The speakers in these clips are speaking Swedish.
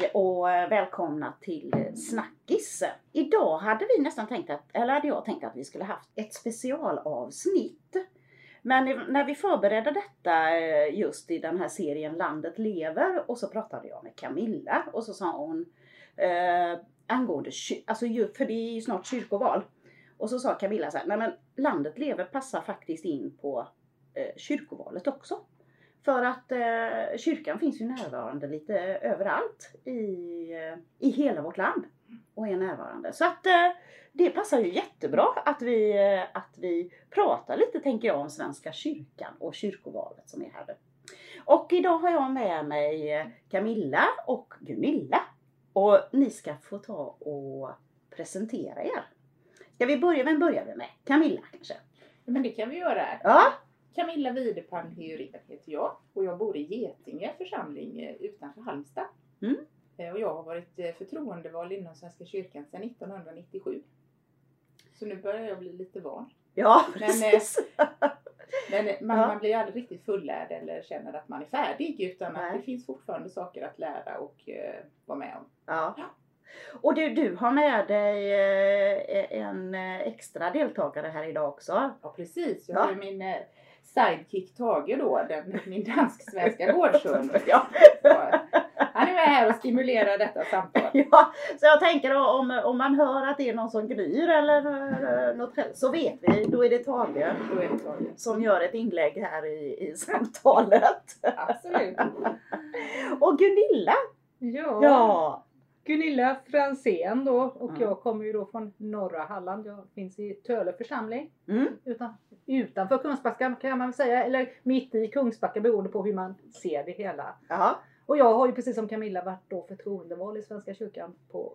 Hej och eh, välkomna till Snackis. Idag hade vi nästan tänkt att, eller hade jag tänkt att vi skulle haft ett specialavsnitt. Men när vi förberedde detta eh, just i den här serien Landet lever och så pratade jag med Camilla och så sa hon eh, angående, alltså för det är ju snart kyrkoval. Och så sa Camilla så här, nej men Landet lever passar faktiskt in på eh, kyrkovalet också. För att eh, kyrkan finns ju närvarande lite överallt i, eh, i hela vårt land. Och är närvarande. Så att eh, det passar ju jättebra att vi, eh, att vi pratar lite tänker jag om Svenska kyrkan och kyrkovalet som är här. Och idag har jag med mig eh, Camilla och Gunilla. Och ni ska få ta och presentera er. Ska vi börja, vem börjar vi med? Camilla kanske? Men det kan vi göra. Ja. Camilla Widepang heter jag och jag bor i Getinge församling eh, utanför Halmstad. Mm. Eh, och jag har varit eh, förtroendevald inom Svenska kyrkan sedan 1997. Så nu börjar jag bli lite van. Ja. Men, men man, ja. man, blir aldrig riktigt fullärd eller känner att man är färdig utan Nej. att det finns fortfarande saker att lära och uh, vara med om. Ja. ja. Och du, du har med dig en extra deltagare här idag också. Ja precis, jag har min sidekick Tage då, den, min dansk-svenska gårdshund. Ja. Han är med här och stimulerar detta samtal. Ja, så jag tänker om, om man hör att det är någon som gryr eller uh, något så vet vi, då är det Tage, då är det Tage. som gör ett inlägg här i, i samtalet. Absolut. och Gunilla. Ja. ja. Gunilla Fransén då och mm. jag kommer ju då från norra Halland. Jag finns i Töle församling. Mm. Utan, utanför Kungsbacka kan man säga, eller mitt i Kungsbacka beroende på hur man ser det hela. Aha. Och jag har ju precis som Camilla varit då förtroendevald i Svenska kyrkan på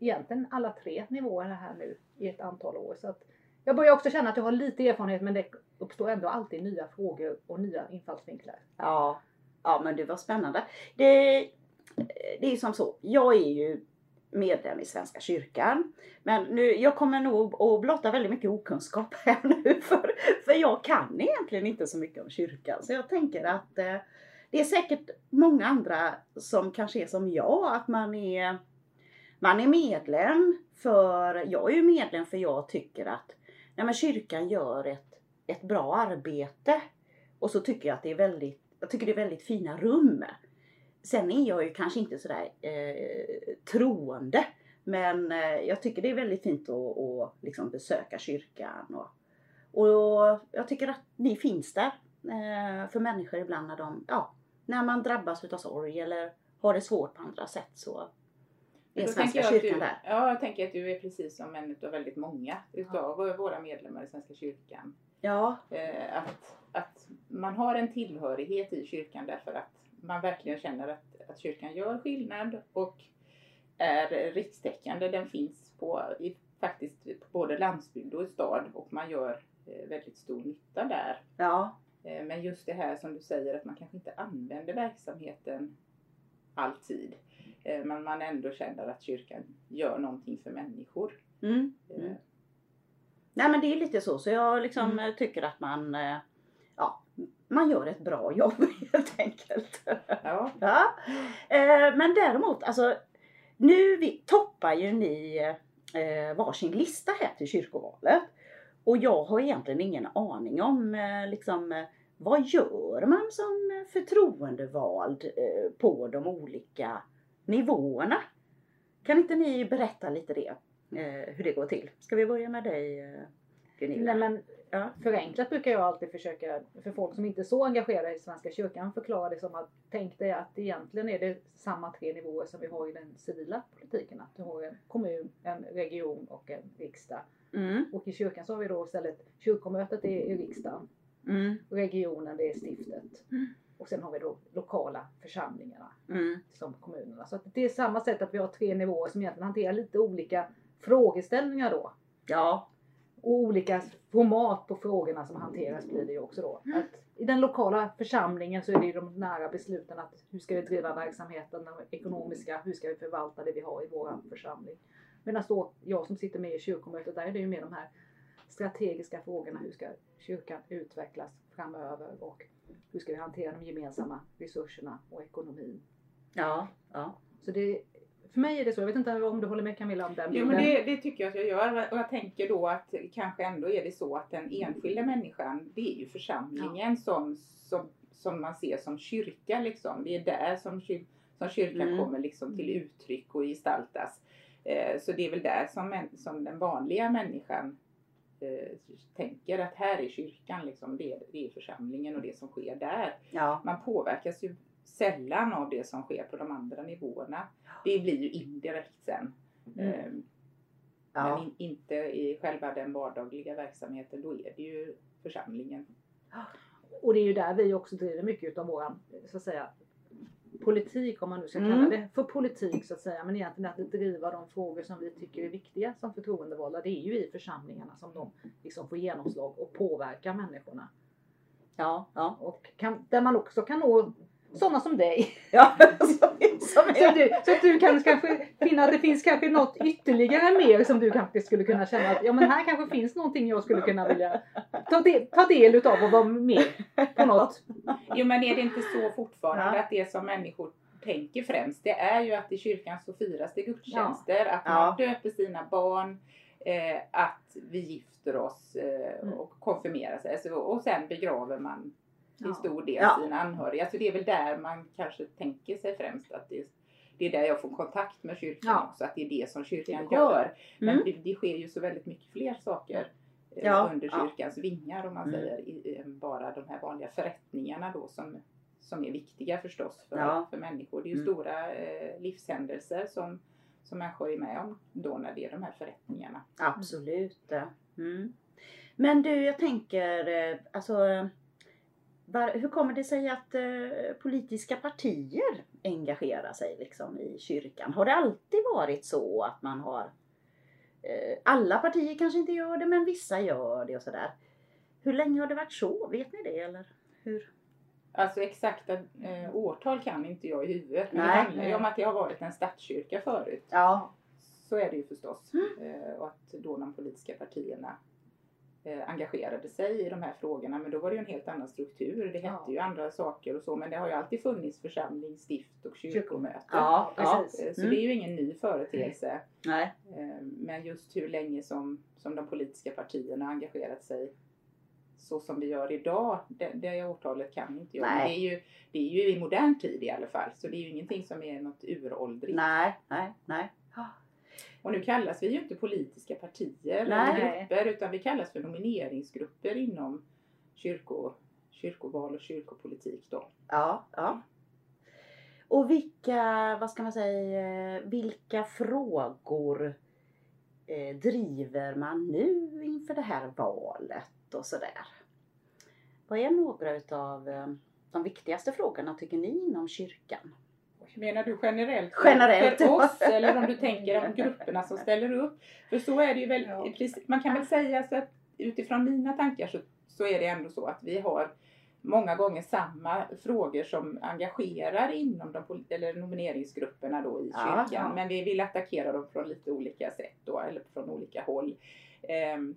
egentligen alla tre nivåer här nu i ett antal år. Så att jag börjar också känna att jag har lite erfarenhet men det uppstår ändå alltid nya frågor och nya infallsvinklar. Ja, ja men det var spännande. Det det är som så, jag är ju medlem i Svenska kyrkan. Men nu, jag kommer nog att blotta väldigt mycket okunskap här nu för, för jag kan egentligen inte så mycket om kyrkan. Så jag tänker att eh, det är säkert många andra som kanske är som jag, att man är, man är medlem för, jag är ju medlem för jag tycker att nej men kyrkan gör ett, ett bra arbete. Och så tycker jag att det är väldigt, jag tycker det är väldigt fina rum. Sen är jag ju kanske inte sådär eh, troende. Men eh, jag tycker det är väldigt fint att, att liksom besöka kyrkan. Och, och jag tycker att ni finns där eh, för människor ibland när de, ja, när man drabbas utav sorg eller har det svårt på andra sätt så är Svenska kyrkan du, där. Ja, jag tänker att du är precis som en utav väldigt många utav ja. våra medlemmar i Svenska kyrkan. Ja. Eh, att, att man har en tillhörighet i kyrkan därför att man verkligen känner att, att kyrkan gör skillnad och är rikstäckande. Den finns på, i, faktiskt på både landsbygd och stad och man gör eh, väldigt stor nytta där. Ja. Eh, men just det här som du säger att man kanske inte använder verksamheten alltid. Eh, men man ändå känner att kyrkan gör någonting för människor. Mm. Mm. Nej men det är lite så, så jag liksom mm. tycker att man ja, man gör ett bra jobb helt enkelt. Ja. ja. Eh, men däremot, alltså nu vi, toppar ju ni eh, varsin lista här till kyrkovalet. Och jag har egentligen ingen aning om eh, liksom, vad gör man som förtroendevald på de olika nivåerna? Kan inte ni berätta lite det? Hur det går till? Ska vi börja med dig Gunilla? Nej, men Ja, förenklat brukar jag alltid försöka, för folk som inte är så engagerade i Svenska kyrkan, förklara det som att tänk dig att egentligen är det samma tre nivåer som vi har i den civila politiken. Att du har en kommun, en region och en riksdag. Mm. Och i kyrkan så har vi då istället kyrkomötet är i riksdagen, mm. regionen det är stiftet. Mm. Och sen har vi då lokala församlingarna mm. som kommunerna. Så det är samma sätt att vi har tre nivåer som egentligen hanterar lite olika frågeställningar då. Ja, och olika format på frågorna som hanteras blir det ju också då. Mm. Att I den lokala församlingen så är det ju de nära besluten att hur ska vi driva verksamheten, de ekonomiska, hur ska vi förvalta det vi har i vår församling. Medan då jag som sitter med i kyrkomötet, där är det ju mer de här strategiska frågorna. Hur ska kyrkan utvecklas framöver och hur ska vi hantera de gemensamma resurserna och ekonomin. Ja, ja. Så det, för mig är det så. Jag vet inte om du håller med Camilla om den Jo bilden? men det, det tycker jag att jag gör och jag tänker då att kanske ändå är det så att den enskilda människan det är ju församlingen som, som, som man ser som kyrka liksom. Det är där som, kyr, som kyrkan Mm. kommer liksom till uttryck och gestaltas. Eh, så det är väl där som, som den vanliga människan eh, tänker att här är kyrkan liksom. Det är, det är församlingen och det som sker där. Ja. Man påverkas ju sällan av det som sker på de andra nivåerna. Det blir ju indirekt sen. Mm. Eh, men in, inte i själva den vardagliga verksamheten. Då är det ju församlingen. Och det är ju där vi också driver mycket utav våran, så att säga, politik om man nu ska Mm. kalla det för politik så att säga. Men egentligen att driva de frågor som vi tycker är viktiga som förtroendevalda. Det är ju i församlingarna som de liksom får genomslag och påverkar människorna. Ja. Ja. Och kan, där man också kan nå sådana som dig. ja. som, som Så du, så att du kan kanske finna att det finns kanske något ytterligare mer som du kanske skulle kunna känna att ja men här kanske finns någonting jag skulle kunna vilja ta, del, ta del utav och vara med på något. Jo men är det inte så fortfarande Ja. att det som människor tänker främst det är ju att i kyrkan så firas det gudstjänster, att man Ja. döper sina barn, eh, att vi gifter oss eh, Mm. och konfirmerar sig alltså, och sen begraver man till Ja. stor del Ja. sina anhöriga. Så det är väl där man kanske tänker sig främst att det, det är där jag får kontakt med kyrkan Ja. också, att det är det som kyrkan Det gör. Men Mm. det, det sker ju så väldigt mycket fler saker eh, Ja, under ja. kyrkans vingar om man Mm. säger. I, i, bara de här vanliga förrättningarna då som, som är viktiga förstås för, Ja. för människor. Det är ju Mm. stora eh, livshändelser som, som människor är med om då när det är de här förrättningarna. Absolut. Mm. Men du, jag tänker, eh, alltså, eh, var, hur kommer det sig att eh, politiska partier engagerar sig liksom i kyrkan? Har det alltid varit så att man har, eh, alla partier kanske inte gör det, men vissa gör det och sådär. Hur länge har det varit så? Vet ni det eller? Hur? Alltså exakta eh, årtal kan inte jag i huvudet. Men Nej. det handlar ju om att det har varit en statskyrka förut. Ja. Så är det ju förstås. Mm. Eh, och att då de politiska partierna eh, engagerade sig i de här frågorna. Men då var det ju en helt annan struktur. Det hette Ja. ju andra saker och så. Men det har ju alltid funnits församling, stift och kyrkomöte. Ja, ja. Eh, Så Mm. det är ju ingen ny företeelse. Nej. Eh, Men just hur länge som, som de politiska partierna har engagerat sig så som vi gör idag, det, det årtalet kan inte jag. Men det är, ju, det är ju i modern tid i alla fall. Så det är ju ingenting som är något uråldrigt. Nej, nej, nej. Och nu kallas vi ju inte politiska partier Nej. eller grupper utan vi kallas för nomineringsgrupper inom kyrko, kyrkoval och kyrkopolitik då. Ja, ja. Och vilka, vad ska man säga, vilka frågor eh, driver man nu inför det här valet och sådär? Vad är några utav eh, de viktigaste frågorna tycker ni inom kyrkan? Menar du generellt, Generellt. för oss eller om du tänker om grupperna som ställer upp? För så är det ju väl, Ja. man kan väl säga så att utifrån mina tankar så, så är det ändå så att vi har många gånger samma frågor som engagerar inom de eller nomineringsgrupperna då i kyrkan. ja. Men vi vill attackera dem från lite olika sätt då, eller från olika håll. Ehm,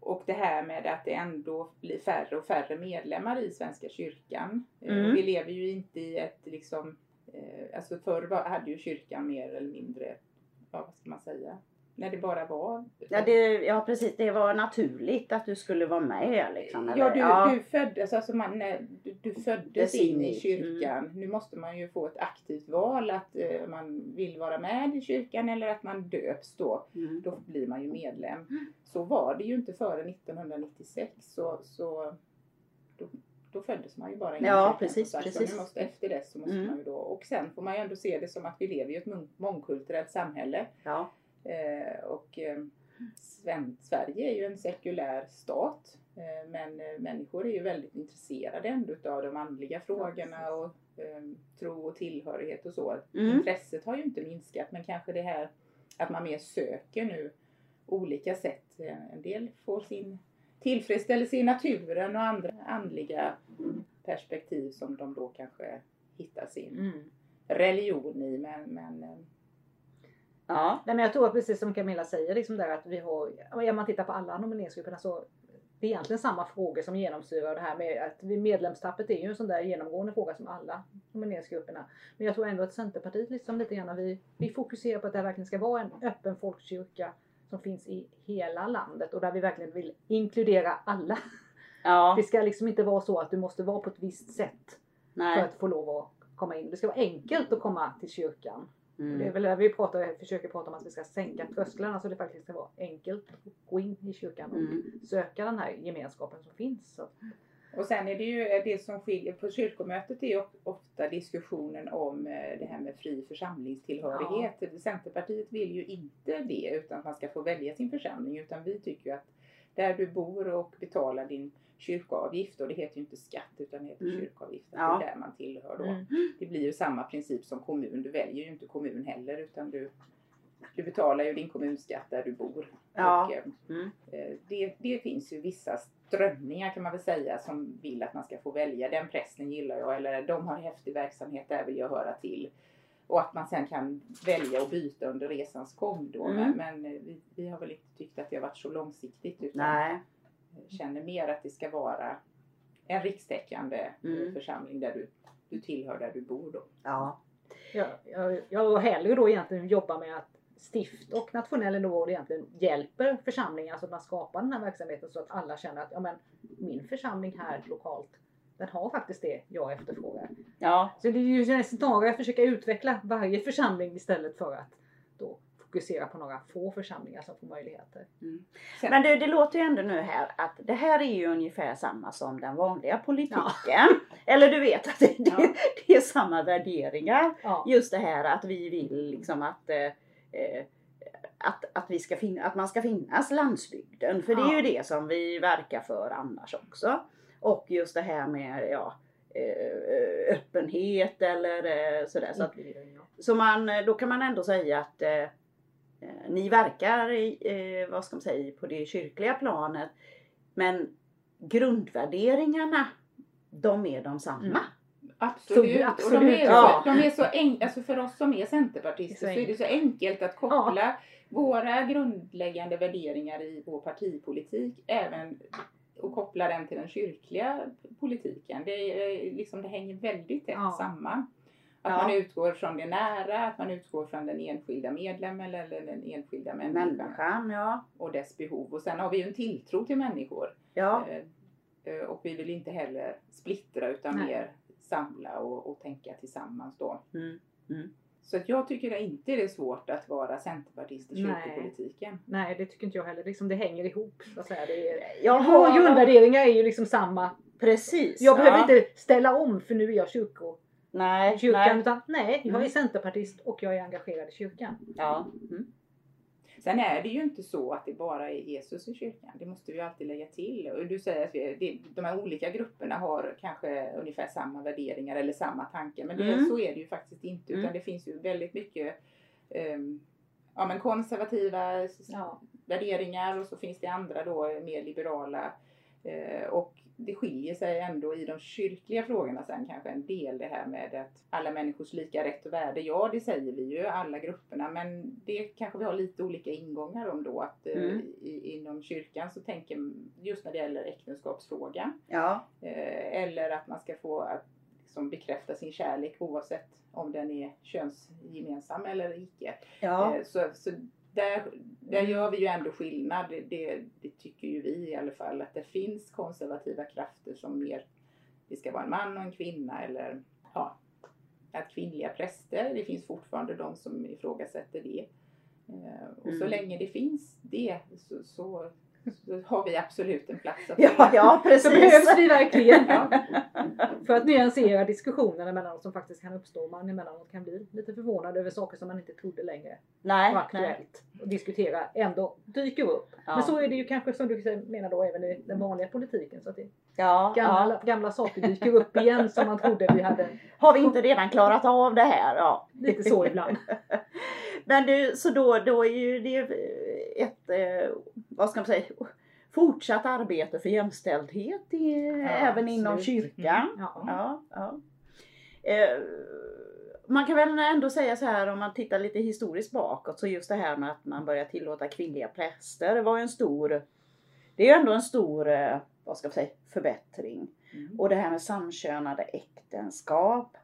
och det här med att det ändå blir färre och färre medlemmar i Svenska kyrkan. Eh, Mm. Vi lever ju inte i ett liksom, eh, alltså förr var, hade ju kyrkan mer eller mindre, ja, vad ska man säga, när det bara var. Ja, det, ja precis, det var naturligt att du skulle vara med liksom. eller? Ja, du, du föddes, alltså man, du, du föddes in i i, kyrkan. Nu måste man ju få ett aktivt val att eh, man vill vara med i kyrkan eller att man döps då. Mm. Då blir man ju medlem. Så var det ju inte före 1996. Så, så då, då föddes man ju bara in Ja, precis. Så precis. måste, efter det så måste Mm. man ju då. Och sen får man ju ändå se det som att vi lever i ett mång- mångkulturellt samhälle. Ja. Eh, och eh, Sven, Sverige är ju en sekulär stat. Eh, men eh, människor är ju väldigt intresserade ändå utav de andliga frågorna och eh, tro och tillhörighet och så. Mm. Intresset har ju inte minskat men kanske det här att man mer söker nu olika sätt. Eh, En del får sin tillfredsställelse i naturen och andra andliga perspektiv som de då kanske hittar sin Mm. religion i. Men, men eh, Ja. Nej, men jag tror precis som Camilla säger, liksom där att vi har, om man tittar på alla nomineringsgrupperna så det är egentligen samma frågor som genomsyrar det här med att medlemstappet är ju en sån där genomgående fråga som alla nomineringsgrupperna. Men jag tror ändå att Centerpartiet liksom lite grann, vi, vi fokuserar på att det verkligen ska vara en öppen folkkyrka som finns i hela landet och där vi verkligen vill inkludera alla. Ja, Det ska liksom inte vara så att du måste vara på ett visst sätt för nej. att få lov att komma in. Det ska vara enkelt att komma till kyrkan. Det är Mm. väl där vi pratar, försöker prata om att vi ska sänka trösklarna så det faktiskt ska vara enkelt att gå in i kyrkan och Mm. söka den här gemenskapen som finns. Så. Och sen är det ju det som skiljer på kyrkomötet är ofta diskussionen om eh, det här med fri församlingstillhörighet. Centerpartiet vill ju inte det utan att man ska få välja sin församling utan vi tycker ju att där du bor och betalar din kyrkoavgift och det heter ju inte skatt utan det heter Mm. kyrkoavgift. Ja. Det är där man tillhör då. Mm. Det blir ju samma princip som kommun. Du väljer ju inte kommun heller utan du, du betalar ju din kommunskatt där du bor. Ja. Och, eh, Mm. Eh, Det, det finns ju vissa strömningar kan man väl säga som vill att man ska få välja. Den prästen gillar jag eller de har häftig verksamhet, där vill jag höra till. Och att man sen kan välja och byta under resans gång då. Mm. Men, men eh, vi, vi har väl inte tyckt att det har varit så långsiktigt utan Nej. känner mer att det ska vara en rikstäckande eh, Mm. församling där du, du tillhör där du bor då. Ja. Jag, jag, jag hellre då egentligen jobba med att stift och nationell nivå egentligen hjälper församlingar så att man skapar den här verksamheten så att alla känner att ja, men, min församling här lokalt den har faktiskt det jag efterfrågar. Ja. Så det är ju snarare att försöka utveckla varje församling istället för att då fokusera på några få församlingar som får möjligheter. Sen, Men det, det låter ju ändå nu här att det här är ju ungefär samma som den vanliga politiken. Eller du vet att det, det, Ja. det är samma värderingar. Ja, Just det här att vi vill liksom att eh, att, att, vi ska fin- att man ska finnas landsbygden. För det är ju det som vi verkar för annars också. Och just det här med ja, eh, öppenhet eller eh, sådär. Så, att, så man, då kan man ändå säga att eh, eh, ni verkar eh, vad ska man säga, på det kyrkliga planet. Men grundvärderingarna, de är de samma. Mm. Absolut. Så- Och de är, Ja. så, de är så enkla, alltså för oss som är centerpartister så så är det så enkelt att koppla våra grundläggande värderingar i vår partipolitik även och koppla den till den kyrkliga politiken. Det, är, liksom, det hänger väldigt tätt Ja. samman. Att Ja. man utgår från det nära, att man utgår från den enskilda medlemmen eller den enskilda människan Människan, ja. och dess behov. Och sen har vi ju en tilltro till människor. Ja, Eh, eh, Och vi vill inte heller splittra utan Nej. mer samla och, och tänka tillsammans då. mm. Så att jag tycker inte det är svårt att vara centerpartist i Nej. kyrkopolitiken. Nej, det tycker inte jag heller. Liksom, det hänger ihop. Så att säga. Det är, Våra grundvärderingar är ju liksom samma. precis. Jag behöver ja. inte ställa om för nu är jag kyrko, Nej, kyrkan. nej. Utan nej, jag är Mm. centerpartist och jag är engagerad i kyrkan. Ja. Mm. Sen är det ju inte så att det bara är Jesus i kyrkan. Det måste vi alltid lägga till. Och du säger att vi, det, de här olika grupperna har kanske ungefär samma värderingar eller samma tankar. Men det, Mm. så är det ju faktiskt inte. Utan Mm. det finns ju väldigt mycket ehm, ja, men konservativa Ja. värderingar och så finns det andra då mer liberala. Eh, och det skiljer sig ändå i de kyrkliga frågorna sen kanske en del det här med att alla människors lika rätt och värde. Ja det säger vi ju alla grupperna men det kanske vi har lite olika ingångar om då. Att eh, Mm. i, inom kyrkan så tänker just när det gäller äktenskapsfrågan Ja. eh, eller att man ska få att, liksom, bekräfta sin kärlek oavsett om den är könsgemensam eller icke. Ja. Eh, Så, så där, där Mm. gör vi ju ändå skillnad. Det, det, det tycker ju vi i alla fall. Att det finns konservativa krafter som mer, det ska vara en man och en kvinna eller ja, att kvinnliga präster, det finns fortfarande de som ifrågasätter det. Eh, Och så Mm. länge det finns det så, så, så har vi absolut en plats att Ja, ja Så precis. behövs vi verkligen. Ja. För att nyansera diskussionerna emellanåt som faktiskt kan uppstå. Man emellanåt kan bli lite förvånad över saker som man inte trodde längre Nej, var nej. aktuellt. Och diskutera ändå dyker upp. Ja. Men så är det ju kanske som du menar då även i den vanliga politiken. Så att det, Ja, ja. gamla, gamla saker dyker upp igen som man trodde vi hade. Har vi inte redan klarat av det här? Ja. Lite så ibland. Men du, så då, då är ju det ett, eh, vad ska man säga, fortsatt arbete för jämställdhet i, även inom absolut. kyrkan. Mm, ja. Ja, ja. Eh, man kan väl ändå säga så här om man tittar lite historiskt bakåt så just det här med att man börjar tillåta kvinnliga präster det var en stor det är ju ändå en stor, eh, vad ska jag säga, förbättring. Mm. Och det här med samkönade äktenskap.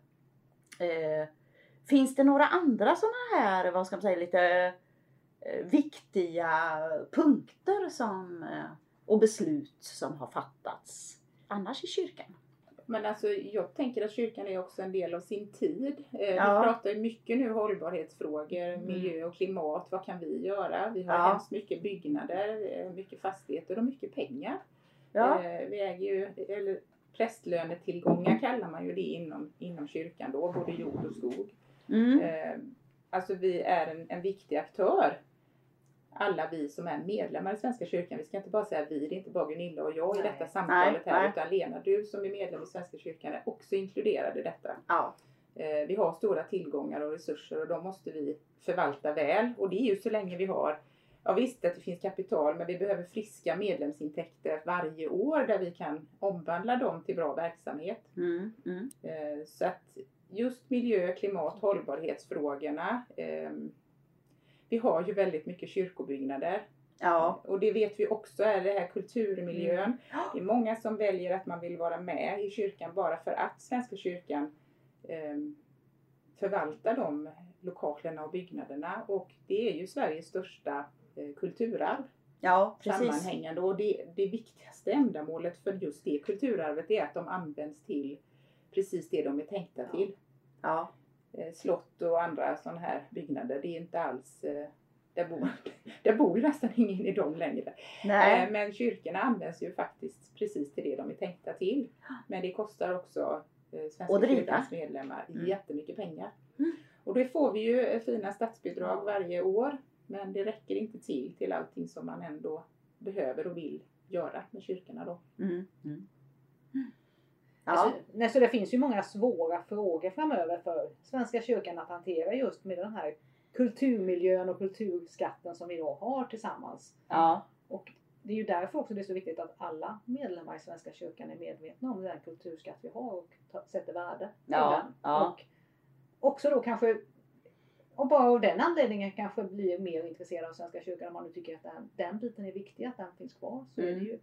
Eh, finns det några andra sådana här, vad ska man säga, lite viktiga punkter som, eh, och beslut som har fattats annars i kyrkan? Men alltså jag tänker att kyrkan är också en del av sin tid. Eh, Ja. Vi pratar ju mycket nu hållbarhetsfrågor, Mm. miljö och klimat. Vad kan vi göra? Vi har Ja. hemskt mycket byggnader, eh, mycket fastigheter och mycket pengar. Ja, Eh, Vi äger ju, eller prästlönetillgångar kallar man ju det inom, inom kyrkan då, både jord och skog. mm. Eh, Alltså vi är en, en viktig aktör. Alla vi som är medlemmar i Svenska kyrkan. Vi ska inte bara säga vi, det är inte bara Gunilla och jag i Nej. detta samtalet Nej, här. nej. Utan Lena, du som är medlem i Svenska kyrkan är också inkluderad i detta. ja. Eh, Vi har stora tillgångar och resurser och de måste vi förvalta väl. Och det är ju så länge vi har Ja visst att det finns kapital men vi behöver friska medlemsintäkter varje år där vi kan omvandla dem till bra verksamhet. Mm, mm. Eh, Så att just miljö, klimat, hållbarhetsfrågorna. eh, Vi har ju väldigt mycket kyrkobyggnader. ja. Och det vet vi också är det här kulturmiljön. Ja. Det är många som väljer att man vill vara med i kyrkan bara för att Svenska kyrkan eh, förvaltar de lokalerna och byggnaderna. Och det är ju Sveriges största eh, kulturarv. ja, precis. Sammanhängande. Och det, det viktigaste ändamålet för just det kulturarvet är att de används till precis det de är tänkta Ja. till. Ja. Eh, slott och andra sådana här byggnader. Det är inte alls eh, där bor, där bor ju nästan ingen i dem längre. Nej. Eh, Men kyrkorna används ju faktiskt precis till det de är tänkta till. Men det kostar också Svenska kyrkans medlemmar Mm. jättemycket pengar. Mm. Och det får vi ju fina statsbidrag varje år. Men det räcker inte till till allting som man ändå behöver och vill göra med kyrkorna då. Mm, mm. Ja. Alltså, nej, så det finns ju många svåra frågor framöver för Svenska kyrkan att hantera just med den här kulturmiljön och kulturskatten som vi då har tillsammans. Ja. Och det är ju därför också det är så viktigt att alla medlemmar i Svenska kyrkan är medvetna om den kulturskatt vi har och sätter värde på Ja, den. ja. Och också då kanske, och bara av den anledningen kanske blir mer intresserad av Svenska kyrkan om man nu tycker att den, den biten är viktig, att den finns kvar. Så är Mm. det ju,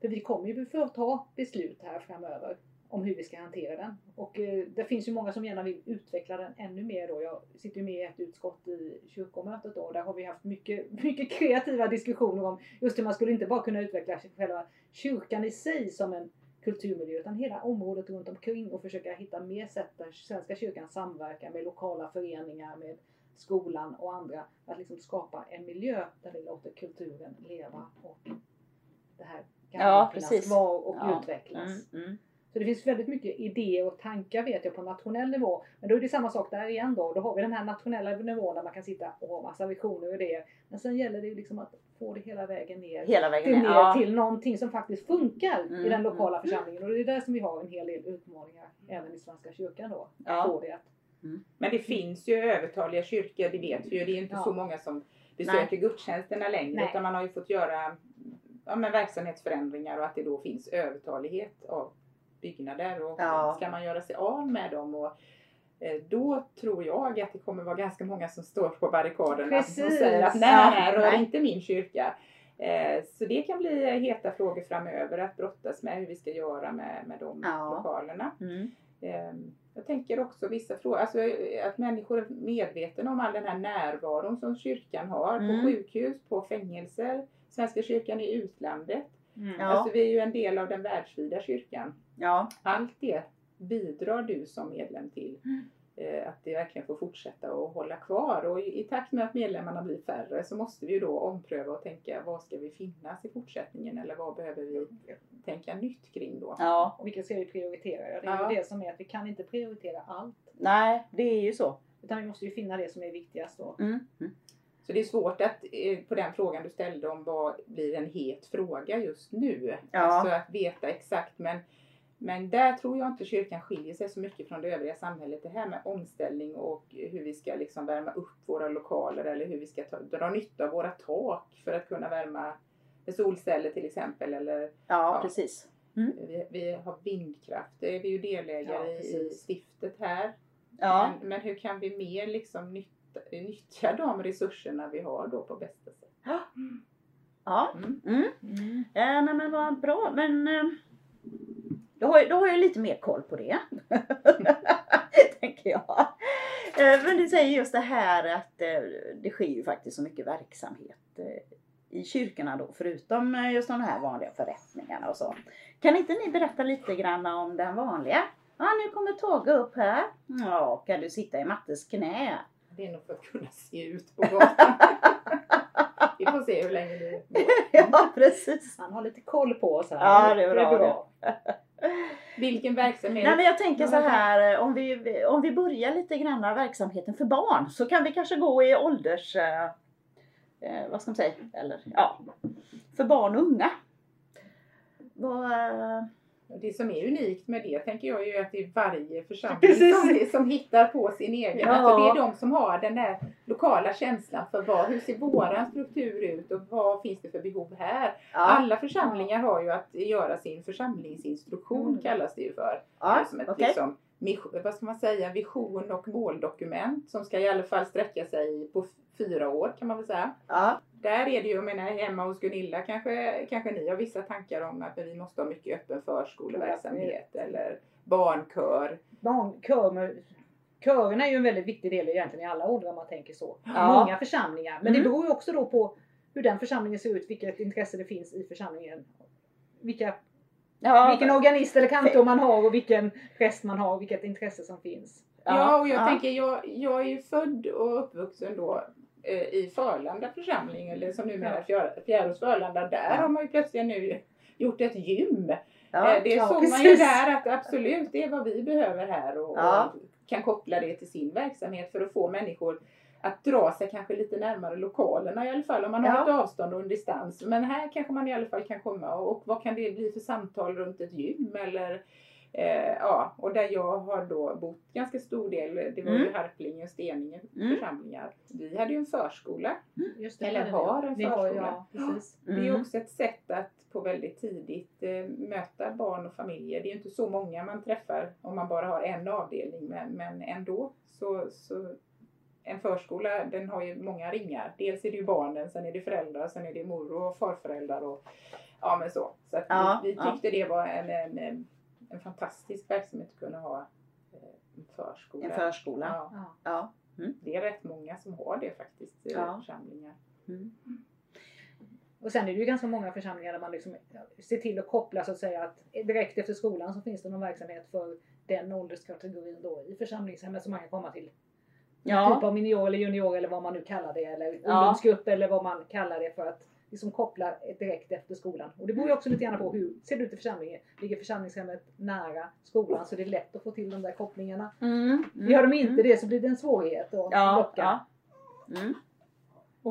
för vi kommer ju få ta beslut här framöver om hur vi ska hantera den. Och eh, det finns ju många som gärna vill utveckla den ännu mer då. Jag sitter ju med i ett utskott i kyrkomötet då. Där har vi haft mycket, mycket kreativa diskussioner om just hur man skulle inte bara kunna utveckla själva kyrkan i sig som en kulturmiljö utan hela området runt omkring och försöka hitta mer sätt där Svenska kyrkan samverkar med lokala föreningar, med skolan och andra. För att liksom skapa en miljö där vi låter kulturen leva och det här kan Ja, finnas precis. kvar och Ja. utvecklas. Mm, mm. Så det finns väldigt mycket idéer och tankar vet jag på nationell nivå. Men då är det samma sak där igen då. Då har vi den här nationella nivån där man kan sitta och ha massa visioner och idéer. Men sen gäller det ju liksom att få det hela vägen ner. Hela vägen Till, ner. ner Ja. till någonting som faktiskt funkar i Mm, den lokala mm. församlingen. Och det är där som vi har en hel del utmaningar även i Svenska kyrkan då. Ja. Få det att, Men det finns ju övertaliga kyrkor, det vet vi ju. Det är inte Ja. så många som besöker gudstjänsterna längre. Nej. Utan man har ju fått göra ja, verksamhetsförändringar och att det då finns övertalighet av byggnader. Och Ja. ska man göra sig av med dem och eh, då tror jag att det kommer vara ganska många som står på barrikaderna och Precis. säger att nej, nej, rör inte min kyrka. Eh, Så det kan bli heta frågor framöver att brottas med hur vi ska göra med, med de Ja. lokalerna. Mm. Ehm, Jag tänker också vissa frågor, alltså att människor är medvetna om all den här närvaron som kyrkan har Mm. på sjukhus, på fängelser, Svenska kyrkan i utlandet. Ja. Alltså vi är ju en del av den världsvida kyrkan. Ja. Allt det bidrar du som medlem till. Mm. eh, Att det verkligen får fortsätta och hålla kvar. Och i i takt med att medlemmarna blir färre så måste vi ju då ompröva och tänka var ska vi finnas i fortsättningen eller vad behöver vi tänka nytt kring då. ja. och vilka ska vi prioritera? Det är Ja. ju det som är att vi kan inte prioritera allt. Nej, det är ju så. Utan vi måste ju finna det som är viktigast då. Mm. Mm. Så det är svårt att, eh, på den frågan du ställde om vad blir en het fråga just nu. Ja. Alltså att veta exakt. Men, men där tror jag inte kyrkan skiljer sig så mycket från det övriga samhället. Det här med omställning och hur vi ska liksom värma upp våra lokaler eller hur vi ska ta, dra nytta av våra tak för att kunna värma med solceller till exempel. Eller Ja, Ja. precis. vi, vi har vindkraft, det är vi ju delägare Ja, i, stiftet här. Ja. Men, men hur kan vi mer liksom nytta, nyttja de resurserna vi har då på bästa sätt? Ja. Mm. Mm. Mm. Eh, nej men vad bra. Men eh, då, har, då har jag lite mer koll på det. Tänker jag. Eh, men du säger just det här att eh, det sker ju faktiskt så mycket verksamhet eh, i kyrkorna då. Förutom eh, just de här vanliga förrättningarna och så. Kan inte ni berätta lite grann om den vanliga? Ja, nu kommer Tage upp här. Ja, kan du sitta i Mattes knä? Det är nog för att kunna se ut på gatan. Vi får se hur länge det går. ja, precis. Han har lite koll på oss här. Ja, det är bra Vilken verksamhet? Nej men jag tänker så här, eh, om vi, om vi börjar lite grann av verksamheten för barn så kan vi kanske gå i ålders... Eh, eh, vad ska man säga? Eller ja, för barn och unga. Vad, eh, Det som är unikt med det tänker jag är ju att det är varje församling som, som hittar på sin egen. Ja. Alltså det är de som har den där lokala känslan för vad, hur ser våran struktur ut och vad finns det för behov här. ja, Alla församlingar har ju att göra sin församlingsinstruktion Mm. kallas det ju för. ja, som ett okej. liksom, vad ska man säga, vision och måldokument som ska i alla fall sträcka sig på fyra år kan man väl säga. Ja, Där är det ju, jag menar hemma hos Gunilla kanske, kanske ni har vissa tankar om att vi måste ha mycket öppen förskoleverksamhet eller barnkör. Barnkör med, kören är ju en väldigt viktig del egentligen i alla åldrar om man tänker så. Ja. Många församlingar. Men det Mm. beror ju också då på hur den församlingen ser ut, vilket intresse det finns i församlingen. Vilka, ja, vilken organist eller kantor man har och vilken präst man har och vilket intresse som finns. Ja, och jag ja. tänker, jag, jag är ju född och uppvuxen då i Förlanda församling, eller som numera är Fjär- Fjärås Förlanda. Där har man ju plötsligt nu gjort ett gym. ja, Eh, det ja, såg man ju precis. där att absolut, det är vad vi behöver här och, Ja. och kan koppla det till sin verksamhet för att få människor att dra sig kanske lite närmare lokalerna i alla fall om man har Ja. ett avstånd och en distans. Men här kanske man i alla fall kan komma och, och vad kan det bli för samtal runt ett gym eller eh, ja, och där jag har då bott ganska stor del, det var ju Mm. Harplinge och Steninge Mm. församlingar. Vi hade ju en förskola. Just Eller hade har en Ni har, förskola. ja. Det är ju Mm. också ett sätt att på väldigt tidigt eh, möta barn och familjer. Det är ju inte så många man träffar om man bara har en avdelning men, men ändå så, så en förskola den har ju många ringar. Dels är det ju barnen, sen är det föräldrar, sen är det mor och farföräldrar och ja men så. Så att Ja, vi, vi ja. tyckte det var en, en, en, fantastisk verksamhet att kunna ha eh, en förskola. en förskola. Ja, Ja. Ja. det är rätt många som har det faktiskt, eh, Ja. församlingar. Mm. Och sen är det ju ganska många församlingar där man liksom ser till att koppla så att säga att direkt efter skolan så finns det någon verksamhet för den ålderskategorin då i församlingshemmet som man kan komma till. Typ Ja, av minior eller junior eller vad man nu kallar det eller Ja. ungdomsgrupp eller vad man kallar det för att liksom koppla direkt efter skolan. Och det beror ju också lite grann på hur ser det ut i församlingen. Ligger församlingshemmet nära skolan så det är lätt att få till de där kopplingarna. mm, Gör de inte mm. det så blir det en svårighet att Ja, locka. ja. Mm.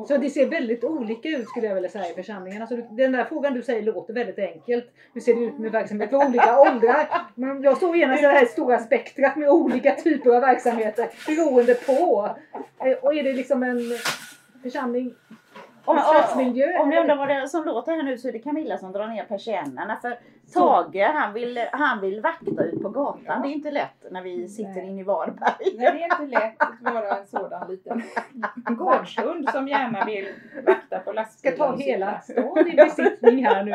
Så det ser väldigt olika ut skulle jag vilja säga i församlingarna. Så du- den där frågan du säger låter väldigt enkelt. Hur ser det ut med verksamhet för olika åldrar? Men jag såg genast det här stora spektrat med olika typer av verksamheter beroende på. Eh, Och är det liksom en församling, Om, om, om ni undrar vad det är som låter här nu så är det Camilla som drar ner persiennerna. För Tage han vill, han vill vakta ut på gatan. Det är inte lätt när vi sitter Nej. inne i Varberg. Nej, det är inte lätt att vara en sådan liten gårdshund som gärna vill vakta på ska lastbilen. ta och hela stan i besittning här nu.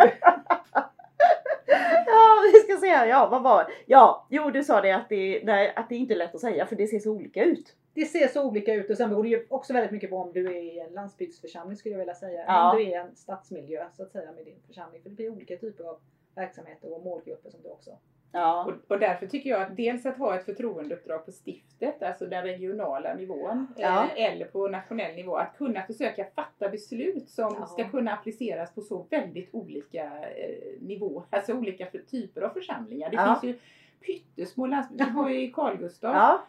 Ja, vi ska se. Ja, vad var Ja, jo du sa det att det, nej, att det inte är lätt att säga för det ser så olika ut. Det ser så olika ut och sen beror det ju också väldigt mycket på om du är i en landsbygdsförsamling skulle jag vilja säga. Ja. Om du är i en stadsmiljö så att säga med din församling. För det blir olika typer av verksamheter och målgrupper som du också. Ja. Och, och därför tycker jag att dels att ha ett förtroendeuppdrag på stiftet, alltså den regionala nivån, Ja. eh, eller på nationell nivå, att kunna försöka fatta beslut som Ja. ska kunna appliceras på så väldigt olika eh, nivåer, alltså olika för, typer av församlingar. Det Ja. finns ju pyttesmå landsbygder, vi har ju i Carl Gustaf, Ja,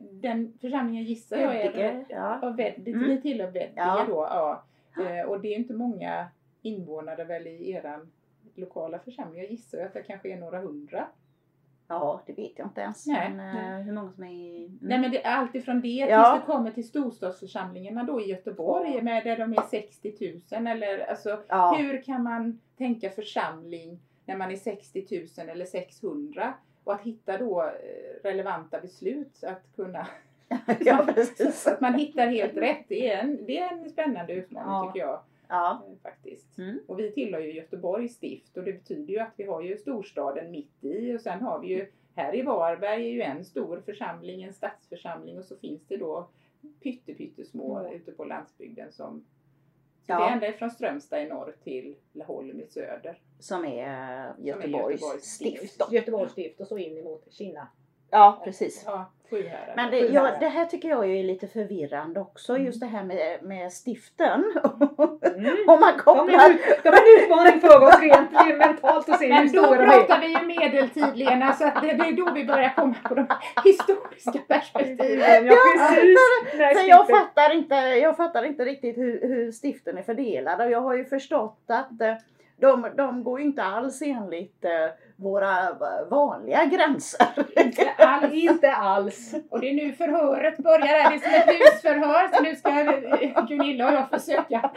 den församlingen gissar jag är ja. Ja, Veddige, Mm. tillhör Veddige Ja. då. Ja. Eh, och det är inte många invånare väl i eran lokala församling. Jag gissar att det kanske är några hundra. ja, det vet jag inte ens. Nej, men, eh, hur många som är i... Mm. Nej men det är allt ifrån det Ja. tills det kommer till storstadsförsamlingarna då i Göteborg med där de är 60 000 eller alltså ja. hur kan man tänka församling när man är 60 000 eller 600 och att hitta då eh, relevanta beslut att kunna ja, precis. att man hittar helt rätt. Det är en, det är en spännande utmaning Ja. tycker jag. Ja. eh, faktiskt. Mm. Och vi tillhör ju Göteborgs stift och det betyder ju att vi har ju storstaden mitt i och sen har vi ju här i Varberg är ju en stor församling, en stadsförsamling och så finns det då pytte, pyttesmå Mm. ute på landsbygden som Ja. det är ända från Strömstad i norr till Laholm i söder. Som är Göteborgs Göteborgs stift. då. Göteborgs stift och så in emot Kina. Ja, precis. Ja. Men det, ja, här. det här tycker jag är lite förvirrande också, Mm. just det här med, med stiften. Mm. Om man De kopplar... är, ut- de är en utmaning för oss rent mentalt att se hur Men då stora de pratar är. vi ju medeltid Lena, så att det, det är då vi börjar komma på de historiska perspektiven. Ja precis. Så jag fattar inte, jag fattar inte riktigt hur, hur stiften är fördelade och jag har ju förstått att eh, de, de går ju inte alls enligt eh, våra vanliga gränser. Inte alls. Inte alls. Och det är nu förhöret börjar här. Det är som ett husförhör. Så nu ska eh, Gunilla och jag försöka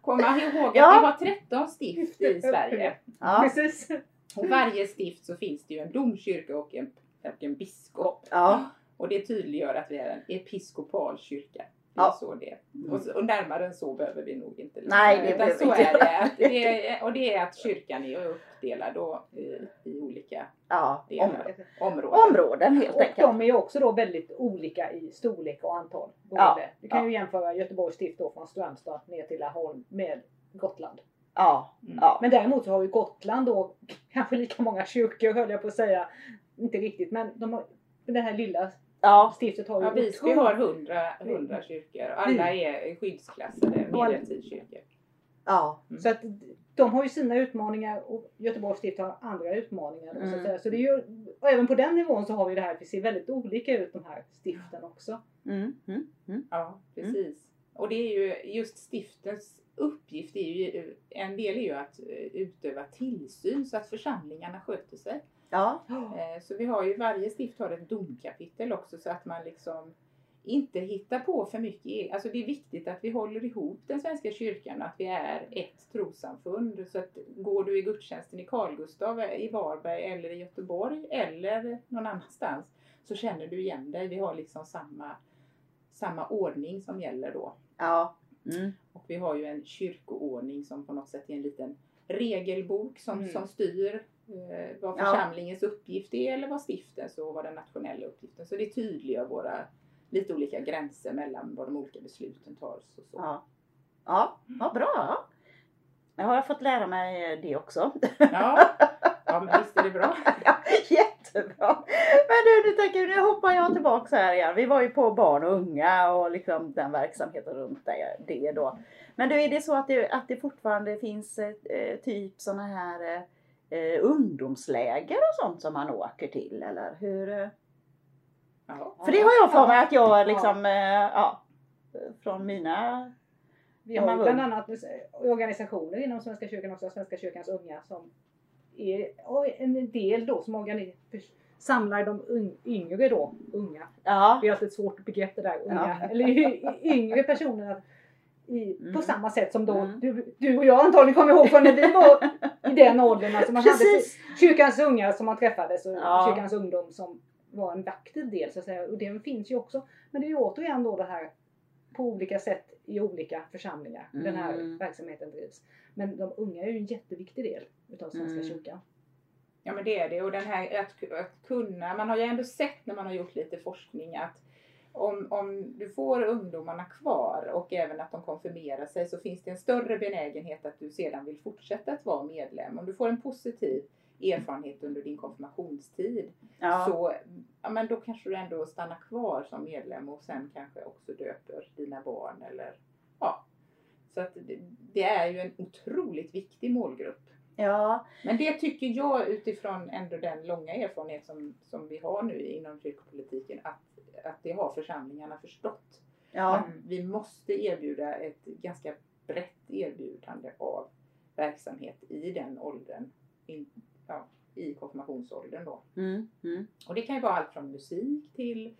komma ihåg att Ja. vi har 13 stift i Sverige. Ja, Precis. Och varje stift så finns det ju en domkyrka och en, och en biskop. ja, Och det tydliggör att vi är en episkopal kyrka. Det är Ja. så det. Och, så, och närmare än så behöver vi nog inte. Nej, det Utan så inte. är det. Att det är. Och det är att kyrkan är uppdelad då i, i olika ja. Om, delar, områden. områden helt Och enkelt. de är också då väldigt olika i storlek och antal. Ja. Du kan ju jämföra Göteborgs stift då från Strömstad ner till Laholm med Gotland. Ja, Mm. ja. Men däremot så har ju Gotland då kanske lika många kyrkor höll jag på att säga. Inte riktigt men de har, det här lilla ja. stiftet har ju Ja, Visby har 100, 100 kyrkor. Alla är skyddsklassade medeltidskyrkor. ja. Mm. Så att de har ju sina utmaningar och Göteborgs stift har andra utmaningar. då, Så, Mm. säga. så det är ju, och även på den nivån så har vi det här att vi ser väldigt olika ut de här stiften också. Mm, mm, mm. Ja, precis. Och det är ju just stiftens uppgift är ju, en del är ju att eh, utöva tillsyn så att församlingarna sköter sig. Ja, Eh, Så vi har ju, varje stift har ett domkapitel också så att man liksom inte hittar på för mycket. e- Alltså det är viktigt att vi håller ihop den svenska kyrkan och att vi är ett trossamfund. Så att går du i gudstjänsten i Carl Gustaf, i Varberg eller i Göteborg eller någon annanstans så känner du igen dig. Vi har liksom samma, samma ordning som gäller då. ja. Mm. Och vi har ju en kyrkoordning som på något sätt är en liten regelbok som, Mm. som styr eh, vad Ja. församlingens uppgift är eller vad stiftens och vad den nationella uppgiften. Så det tydliggör våra lite olika gränser mellan vad de olika besluten tas och så. Ja. Ja, vad bra. Nu har jag fått lära mig det också. Ja, ja men visst är det bra. Ja, jättebra. Men du, nu, tänker, nu hoppar jag tillbaka här igen. Vi var ju på barn och unga och liksom den verksamheten runt det, det då. Men du, är det så att det, att det fortfarande finns eh, typ sådana här eh, ungdomsläger och sånt som man åker till eller hur? eh? Ja. För det har jag för mig att jag Ja. liksom, eh, ja, från mina Vi har bland annat organisationer inom Svenska kyrkan också, Svenska kyrkans unga som är en del då som organi- samlar de yngre då, unga. Ja, Det är alltid ett svårt begrepp det där, unga. Ja. Eller yngre personer i, Mm. på samma sätt som då Mm. du, du och jag antagligen kommer ihåg från när vi var i den åldern. Alltså man hade kyrkans unga som man träffades och Ja. kyrkans ungdom som var en aktiv del så att säga. Och det finns ju också. Men det är ju återigen då det här på olika sätt i olika församlingar den här Mm. verksamheten drivs. Men de unga är ju en jätteviktig del utav Svenska Mm. kyrkan. Ja men det är det och den här att, att kunna, man har ju ändå sett när man har gjort lite forskning att om, om du får ungdomarna kvar och även att de konfirmerar sig så finns det en större benägenhet att du sedan vill fortsätta att vara medlem. Om du får en positiv erfarenhet under din konfirmationstid Ja. så ja, men då kanske du ändå stannar kvar som medlem och sen kanske också döper dina barn eller ja. Så att det, det är ju en otroligt viktig målgrupp. Ja, Men det tycker jag utifrån ändå den långa erfarenhet som, som vi har nu inom kyrkopolitiken att, att det har församlingarna förstått. ja. Men vi måste erbjuda ett ganska brett erbjudande av verksamhet i den åldern. In, ja, I konfirmationsåldern då. Mm, mm. Och det kan ju vara allt från musik till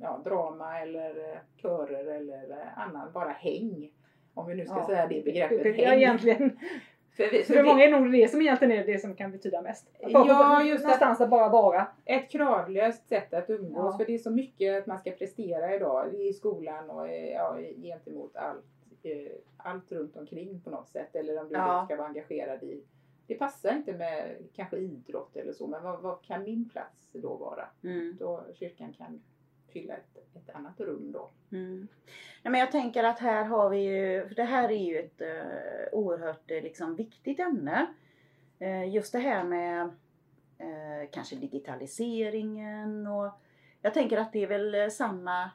ja, drama eller eh, körer eller eh, annan, bara häng. Om vi nu ska Ja. säga det begreppet Ja, häng. egentligen. För, vi- för För vi- många är nog det som egentligen är det som kan betyda mest. Ja, just någonstans att bara vara. ett kravlöst sätt att umgås. Ja. För det är så mycket att man ska prestera idag i skolan och ja, gentemot allt eh, allt runt omkring på något sätt eller om du Ja. ska vara engagerad i det passar inte med kanske idrott eller så men vad, vad kan min plats då vara? Mm. Då kyrkan kan fylla ett, ett annat rum då. Mm. Nej, men jag tänker att här har vi ju, för det här är ju ett uh, oerhört eh, liksom, viktigt ämne. Eh, just det här med eh, kanske digitaliseringen och jag tänker att det är väl samma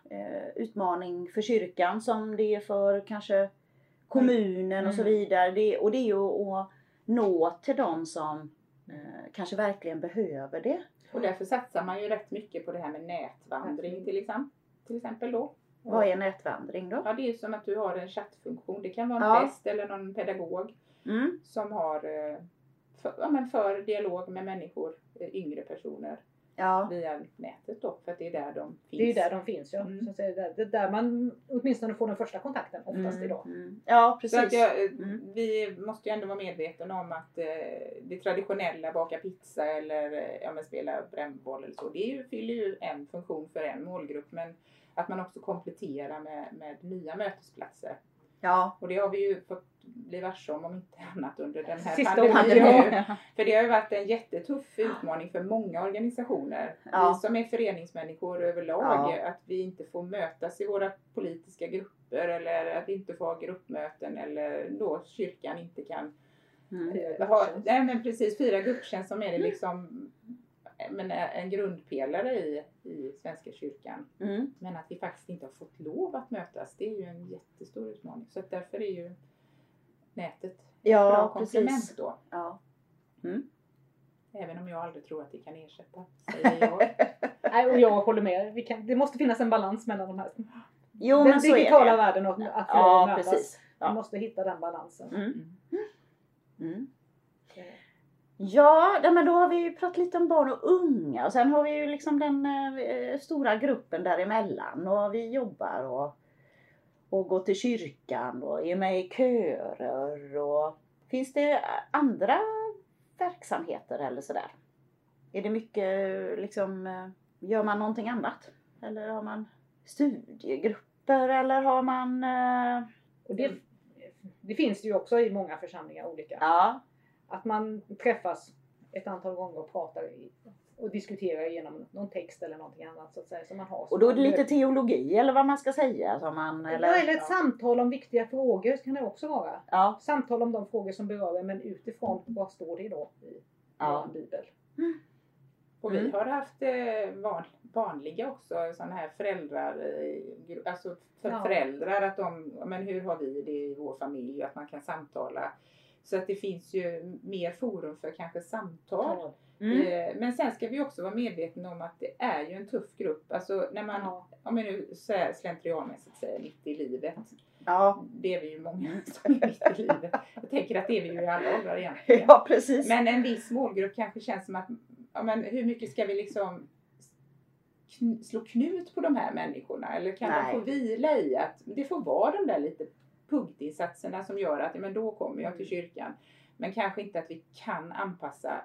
utmaning för kyrkan som det är för kanske kommunen och så Mm. vidare. Det, och det är ju att nå till de som kanske verkligen behöver det. Och därför satsar man ju rätt mycket på det här med nätvandring till exempel. Till exempel då. Vad är nätvandring då? Ja, det är som att du har en chattfunktion. Det kan vara en Ja. präst eller någon pedagog Mm. som har eh, för, ja, men för dialog med människor, eh, yngre personer, Ja. via nätet då. För att det är där de finns. Det är där de finns ja. Mm. Så det är där man åtminstone får den första kontakten oftast Mm, idag. mm. Ja, precis. jag, eh, Mm. Vi måste ju ändå vara medvetna om att eh, det traditionella, baka pizza eller eh, ja, spela brännboll eller så, det ju, fyller ju en funktion för en målgrupp. Men att man också kompletterar med, med nya mötesplatser. Ja. Och det har vi ju fått bli varse om, om inte annat under den här Sista pandemin. ja. För det har ju varit en jättetuff utmaning för många organisationer. Ja. Vi som är föreningsmänniskor överlag, Ja. att vi inte får mötas i våra politiska grupper eller att vi inte får ha gruppmöten eller då kyrkan inte kan Mm. Fira ha, nej men precis, fira gudstjänst som är det liksom men en grundpelare i, i Svenska kyrkan. Mm. Men att vi faktiskt inte har fått lov att mötas, det är ju en jättestor utmaning. Så därför är ju nätet ett bra Ja, komplement då. Ja. Även om jag aldrig tror att det kan ersätta, säger jag. Nej, och jag håller med. Vi kan, det måste finnas en balans mellan de här. Jo, den men så är digitala det. världen och att Ja, mötas. precis. Vi Ja. måste hitta den balansen. Mm. Mm. Mm. Ja, nej, men då har vi ju pratat lite om barn och unga och sen har vi ju liksom den eh, stora gruppen däremellan och vi jobbar och, och går till kyrkan och är med i körer och finns det andra verksamheter eller sådär? Är det mycket liksom, eh, gör man någonting annat? Eller har man studiegrupper eller har man eh, Och det, det finns det ju också i många församlingar olika. Ja, Att man träffas ett antal gånger och pratar och diskuterar genom någon text eller någonting annat så att säga. Som man har. och då är det lite teologi eller vad man ska säga som man... eller, Eller, eller ett samtal om viktiga frågor kan det också vara. Ja, Samtal om de frågor som berör en men utifrån vad står det då i Ja. vår bibel. Och vi Mm. har haft eh, van, vanliga också sådana här föräldrar, alltså för Ja. föräldrar att de, ja, men hur har vi det i vår familj, att man kan samtala. Så att det finns ju mer forum för kanske samtal. mm. Eh, Men sen ska vi också vara medvetna om att det är ju en tuff grupp. Alltså när man, Ja. om jag nu så här slentrianmässigt säger mitt i livet. ja. Det är vi ju många som är mitt i livet. Jag tänker att det är vi ju i alla åldrar egentligen. ja, precis. Men en viss målgrupp kanske känns som att, ja, men hur mycket ska vi liksom kn- slå knut på de här människorna? Eller kan Nej. de få vila i att det får vara de där lite punktinsatserna som gör att, men då kommer jag till kyrkan. Men kanske inte att vi kan anpassa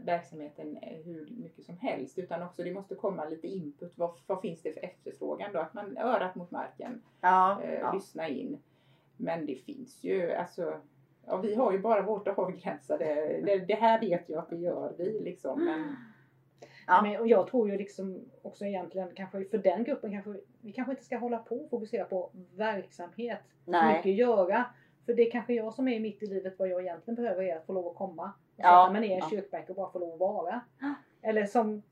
verksamheten eh, hur mycket som helst utan också det måste komma lite input. Vad, vad finns det för efterfrågan då? Att man örat mot marken ja, eh, ja. lyssna in. Men det finns ju, alltså, ja, vi har ju bara vårt avgränsade, det, det här vet jag att det gör vi liksom. Men, Ja. Men, och jag tror ju liksom också egentligen kanske för den gruppen kanske vi kanske inte ska hålla på och fokusera på verksamhet. Nej. mycket göra. För det är kanske jag som är mitt i livet vad jag egentligen behöver är att få lov att komma. Och Ja, sätta mig ner i en ja. kyrkbänk och bara få lov att vara. Ja. Eller, som,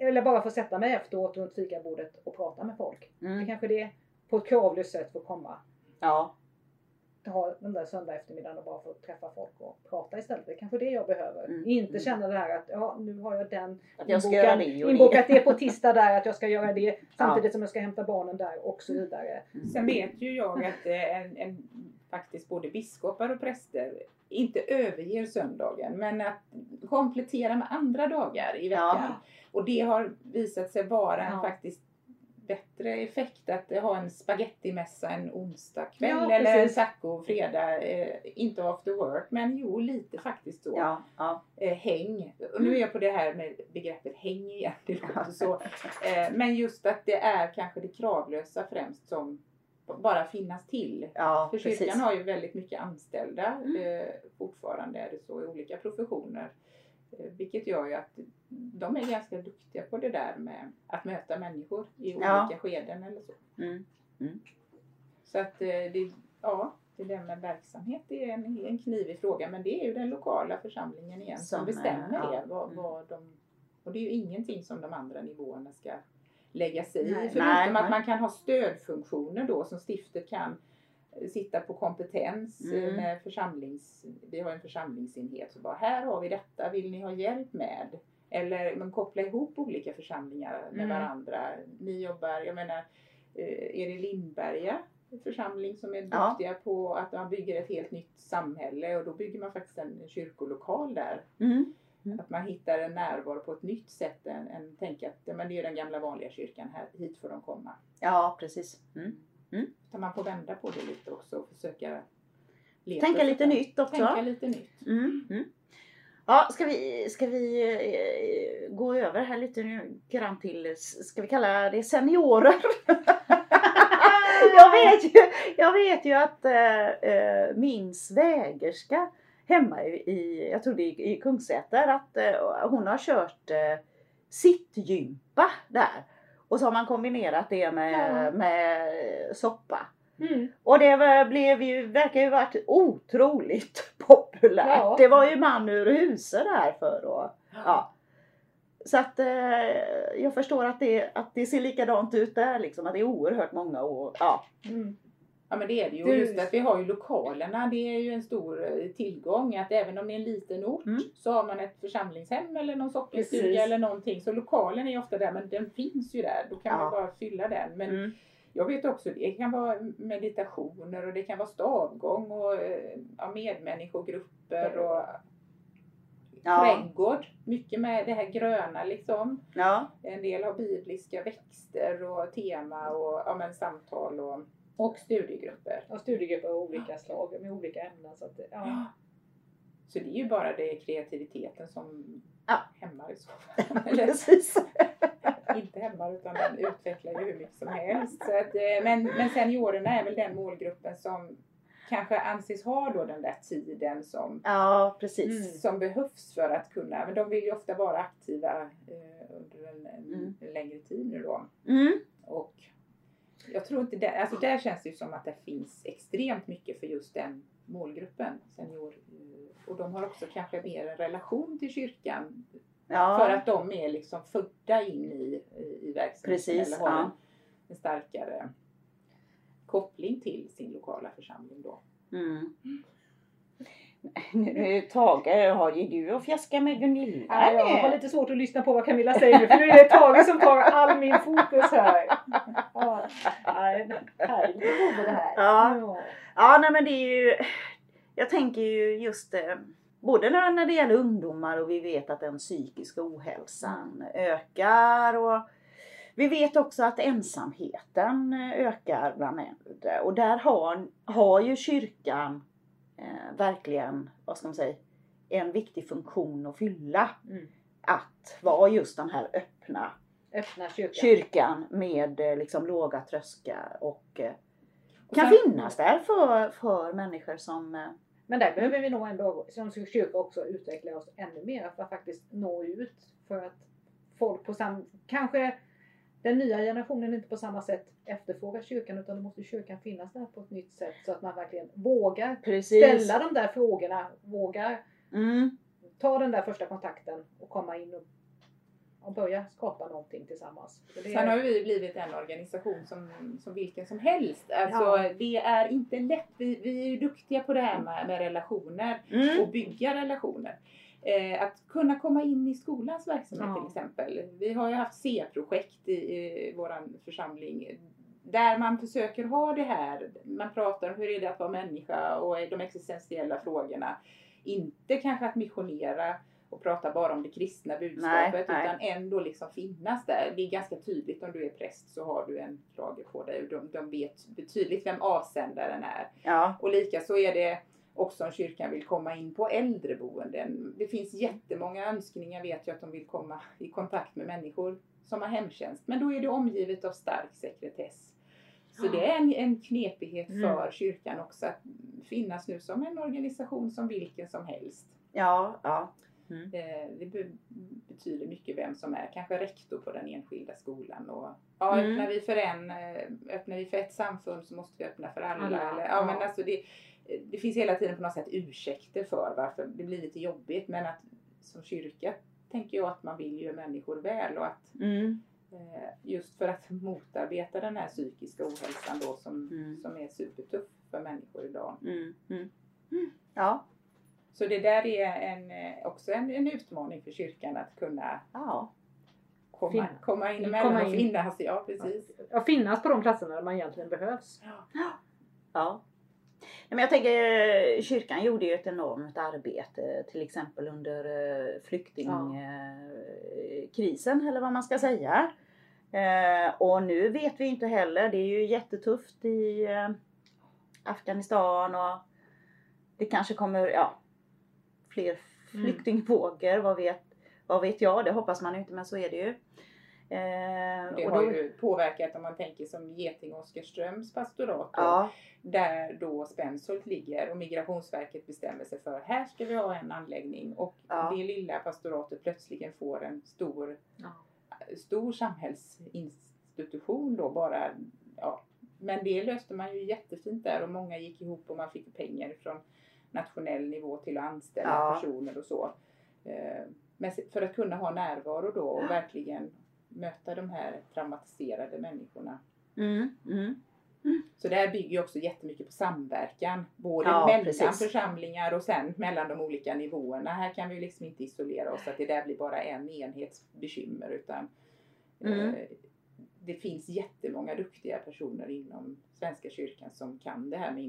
eller bara få sätta mig efteråt runt fikabordet och prata med folk. Det Mm. kanske det på ett kravlöst sätt får komma. ja. Ha den där söndag eftermiddagen och bara få träffa folk och prata istället. Det är kanske det jag behöver. Mm. Inte Mm. känna det här att ja, nu har jag den Att jag ska göra det och det. inbokat det på tisdag där, att jag ska göra det samtidigt som jag ska hämta barnen där och så vidare. sen vet ju jag att eh, en, en, faktiskt både biskopar och präster inte överger söndagen men att komplettera med andra dagar i veckan. Ja. Och det har visat sig vara Ja. faktiskt bättre effekt att ha en spagettimässa en onsdag kväll Ja, eller en taco fredag. Eh, inte after work men jo lite faktiskt så. Ja, ja. Eh, häng. Och nu är jag på det här med begreppet häng igen. Det låter så. Eh, men just att det är kanske det kravlösa främst som bara finnas till. Ja, För kyrkan precis. har ju väldigt mycket anställda Mm. eh, fortfarande är det så i olika professioner. Eh, vilket gör ju att de är ganska duktiga på det där med att möta människor i Ja. olika skeden eller så. Mm. Så att eh, det, ja, det där med verksamhet det är en, en knivig fråga men det är ju den lokala församlingen igen som, Som, bestämmer ja. det. Vad, Mm. vad de, och det är ju ingenting som de andra nivåerna ska lägga sig i. Förutom Nej, att man kan ha stödfunktioner då som stiftet kan eh, sitta på kompetens eh, Mm. med församlings... Vi har en församlingsenhet så bara här har vi detta, vill ni ha hjälp med? Eller man koppla ihop olika församlingar med Mm. varandra. Ni jobbar, jag menar, eh, är det Lindberga församling som är Ja. duktiga på att man bygger ett helt nytt samhälle och då bygger man faktiskt en kyrkolokal där. Mm. Att man hittar en närvaro på ett nytt sätt än, än tänka att ja, men det är den gamla vanliga kyrkan, här, hit får de komma. Ja, precis. Mm. Så man får vända på det lite också och försöka leta Tänka lite nytt också. Tänka lite nytt. Mm. Ja, ska vi, ska vi eh, gå över här lite grann till, ska vi kalla det seniorer? jag, vet ju, jag vet ju att eh, min svägerska hemma i, jag tror det är i Kungsäter, att eh, hon har kört eh, sittgympa där. Och så har man kombinerat det med, Ja. med soppa. Mm. Och det blev ju, verkar ju varit otroligt populärt. Ja. Det var ju man ur huset där för och, ja. Så att eh, jag förstår att det, att det ser likadant ut där liksom. Att det är oerhört många och ja. Mm. Ja men det är det ju. Du- Och just att vi har ju lokalerna, det är ju en stor eh, tillgång. Att även om det är en liten ort Mm. så har man ett församlingshem eller någon sockerstuga eller någonting. Så lokalen är ju ofta där, men den finns ju där. Då kan Ja. man bara fylla den. Men Mm. Jag vet också, det kan vara meditationer och det kan vara stavgång och eh, ja, medmänniskogrupper och Ja. trädgård. Mycket med det här gröna liksom. ja. En del har bibliska växter och tema och ja, men, samtal och, och studiegrupper. Och studiegrupper av olika slag med olika ämnen. Så att, ja. Så det är ju bara det kreativiteten som Ja. hämmar i så fall. Precis. Inte hämmar utan den utvecklar ju hur mycket som helst. Så att, eh, men, men seniorerna är väl den målgruppen som kanske anses ha då den där tiden som, Ja, precis. Mm. som behövs för att kunna, men de vill ju ofta vara aktiva eh, under en, Mm. längre tid nu då. Mm. Och jag tror inte det, alltså där känns det ju som att det finns extremt mycket för just den målgruppen, senior. Och de har också kanske mer en relation till kyrkan Ja. för att de är liksom födda in i, i, verksamheten Precis, eller har ja. en, starkare koppling till sin lokala församling då. Mm. Nu Tage, har ju du att fjäska med Gunilla Ja, jag har lite svårt att lyssna på vad Camilla säger nu för nu är det Tage som tar all min fokus här. Ja, det här det. Ja. Ja, nej men det är ju, jag tänker ju just eh, både när det gäller ungdomar och vi vet att den psykiska ohälsan ökar och vi vet också att ensamheten eh, ökar bland äldre och där har, har ju kyrkan eh, verkligen, vad ska man säga, en viktig funktion att fylla. Mm. Att vara just den här öppna Öppna kyrkan. kyrkan med eh, liksom låga tröskar och eh, Och kan finnas där för, för människor som... Men där behöver vi nog ändå som kyrka också utveckla oss ännu mer för att faktiskt nå ut. För att folk på sam... Kanske den nya generationen inte på samma sätt efterfrågar kyrkan utan då måste kyrkan finnas där på ett nytt sätt så att man verkligen vågar Precis. ställa de där frågorna. Vågar Mm, ta den där första kontakten och komma in och, och börja skapa någonting tillsammans. För det, Sen har vi blivit en organisation som, som vilken som helst. Alltså, Ja. Det är inte lätt. Vi, vi är ju duktiga på det här med, med relationer mm, och bygga relationer. Eh, att kunna komma in i skolans verksamhet Ja. till exempel. Vi har ju haft C-projekt i, i vår församling där man försöker ha det här. Man pratar om hur är det att vara människa och de existentiella frågorna. Inte kanske att missionera och prata bara om det kristna budskapet nej. utan ändå liksom finnas där. Det är ganska tydligt om du är präst så har du en krage på dig och de, de vet betydligt vem avsändaren är. ja, Och lika så är det också om kyrkan vill komma in på äldreboenden. Det finns jättemånga önskningar vet jag att de vill komma i kontakt med människor som har hemtjänst. Men då är det omgivet av stark sekretess. Så det är en, en knepighet Mm. för kyrkan också att finnas nu som en organisation som vilken som helst. Ja, ja. Eh, Det be- betyder mycket vem som är kanske rektor på den enskilda skolan. Och, ja, Mm. öppnar, vi för en, eh, öppnar vi för ett samfund så måste vi öppna för alla. Alla, Eller, ja, ja. Men alltså det, det finns hela tiden på något sätt ursäkter för varför det blir lite jobbigt. Men att som kyrka tänker jag att man vill ju människor väl och att Mm. eh, just för att motarbeta den här psykiska ohälsan då som, Mm. som är supertuff för människor idag. Mm. Mm. Mm. Ja, Så det där är en, eh, också en, en utmaning för kyrkan att kunna ja. komma, Fin- komma in emellan komma och in. finnas. Ja, precis. Ja, finnas på de platserna där man egentligen behövs. Ja. Nej, Men jag tänker, eh, kyrkan gjorde ju ett enormt arbete till exempel under eh, flyktingkrisen eller vad man ska säga. Och nu vet vi inte heller, det är ju jättetufft i Afghanistan och det kanske kommer ja, fler Mm. flyktingvågor, vad, vet, vad vet jag, det hoppas man ju inte men så är det ju. Eh, Det och har då- ju påverkat om man tänker som Geting Oskarströms pastorat. då, Ja, Där då Spenshult ligger och Migrationsverket bestämmer sig för här ska vi ha en anläggning och Ja. det lilla pastoratet plötsligen får en stor, Ja. stor samhällsinstitution då bara. Ja. Men det löste man ju jättefint där och många gick ihop och man fick pengar från nationell nivå till att anställa Ja. personer och så. Eh, Men för att kunna ha närvaro då och verkligen möta de här traumatiserade människorna. mm, mm. Så det här bygger ju också jättemycket på samverkan. Både Ja, mellan precis. församlingar och sen mellan de olika nivåerna. Här kan vi ju liksom inte isolera oss att det där blir bara en enhets bekymmer utan Mm. eh, det finns jättemånga duktiga personer inom Svenska kyrkan som kan det här med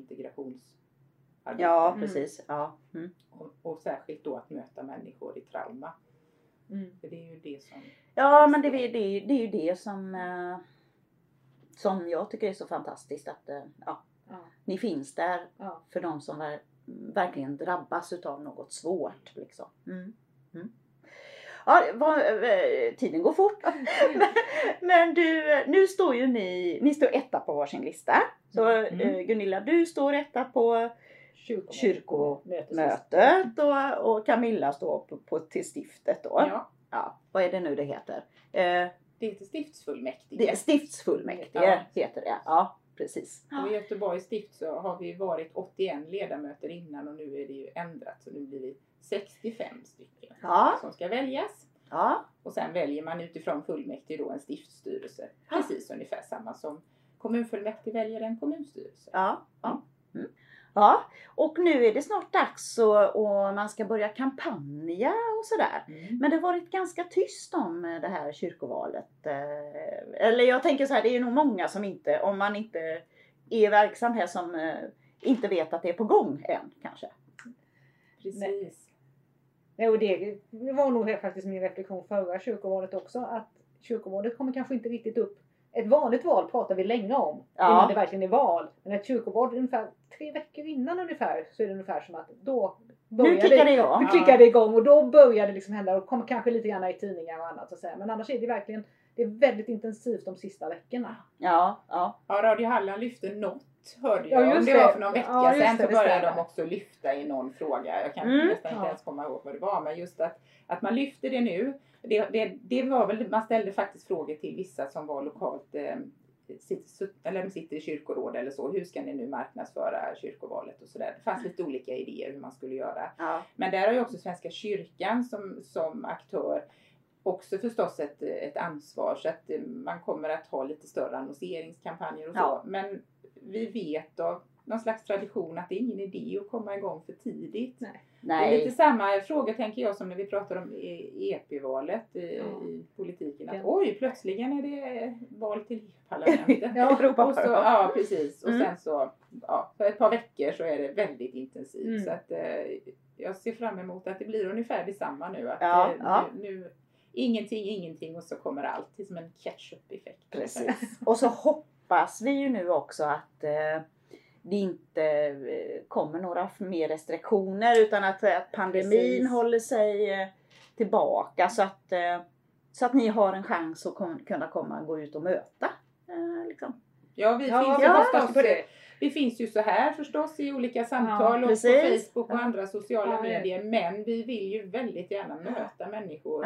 integrationsarbete. Ja, Mm. precis. Ja. Mm. Och, och särskilt då att möta människor i trauma. Mm. För det är ju det som... Ja men det, det, det, det är ju det som, eh, som jag tycker är så fantastiskt att eh, ja, Ja. ni finns där Ja. för de som ver, verkligen drabbas utav något svårt. Liksom. Mm. Mm. Ja, vad, eh, tiden går fort. men, men du, nu står ju ni, ni står etta på varsin lista. Så Mm. eh, Gunilla, du står etta på Kyrkomötet. kyrkomötet och, och Camilla står på, på till stiftet då. Ja, Ja, vad är det nu det heter? Eh, det heter stiftsfullmäktige. det, stiftsfullmäktige Ja. heter det. Ja, precis. Och I Göteborgs stift så har vi varit 81 ledamöter innan och nu är det ju ändrat så nu blir vi 65 stycken Ja, som ska väljas. ja, Och sen väljer man utifrån fullmäktige då en stiftsstyrelse. Precis ungefär samma som kommunfullmäktige väljer en kommunstyrelse. ja. ja. Mm. Ja, och nu är det snart dags och, och man ska börja kampanja och sådär. Mm. Men det har varit ganska tyst om det här kyrkovalet. Eh, Eller jag tänker så här, det är nog många som inte, om man inte är verksam här som eh, inte vet att det är på gång än kanske. Precis. Nej, och det var nog faktiskt min reflektion förra kyrkovalet också. Att kyrkovalet kommer kanske inte riktigt upp. Ett vanligt val pratar vi länge om. Ja. Innan det verkligen är val. Men ett kyrkoval ungefär tre veckor innan ungefär så är det ungefär som att då börjar Nu kickar det igång. Nu klickar det igång och då börjar det liksom hända och kommer kanske lite grann i tidningar och annat. Så att säga. Men annars är det verkligen det är väldigt intensivt de sista veckorna. Ja, ja. Ja, Radio Halland lyfte något hörde Ja, jag. Om just det var det. för någon vecka Ja, sedan det, så började de också lyfta i någon fråga. Jag kan Mm. nästan inte Ja. ens komma ihåg vad det var. Men just att, att man lyfte det nu. Det, det, det var väl, man ställde faktiskt frågor till vissa som var lokalt eh, sitter, eller sitter i kyrkoråd eller så. Hur ska ni nu marknadsföra kyrkovalet och sådär. Det fanns lite olika idéer hur man skulle göra. ja. Men där har ju också Svenska kyrkan som, som aktör också förstås ett, ett ansvar så att eh, man kommer att ha lite större annonseringskampanjer och så. Ja. Men vi vet av någon slags tradition att det är ingen idé att komma igång för tidigt. Nej. Det är lite samma fråga tänker jag som när vi pratar om EP-valet i, Ja. i politiken. Att Ja. oj, plötsligen är det val till EU-parlamentet. Ja. Och så, ja precis. Och Mm. sen så, ja, för ett par veckor så är det väldigt intensivt. Mm. Så att eh, jag ser fram emot att det blir ungefär detsamma nu. Att Ja, eh, ja. Nu, nu, ingenting, ingenting och så kommer allt. Det är som en ketchup-effekt. Precis. Och så hoppas vi ju nu också att eh, det inte eh, kommer några mer restriktioner utan att, att pandemin Precis. håller sig eh, tillbaka så att, eh, så att ni har en chans att kom, kunna komma och gå ut och möta. Eh, liksom. Ja, vi Ja, finns jag ju förstås på det. Vi finns ju så här förstås i olika samtal och på. Facebook och Ja. andra sociala Ja, ja. medier. Men vi vill ju väldigt gärna möta människor.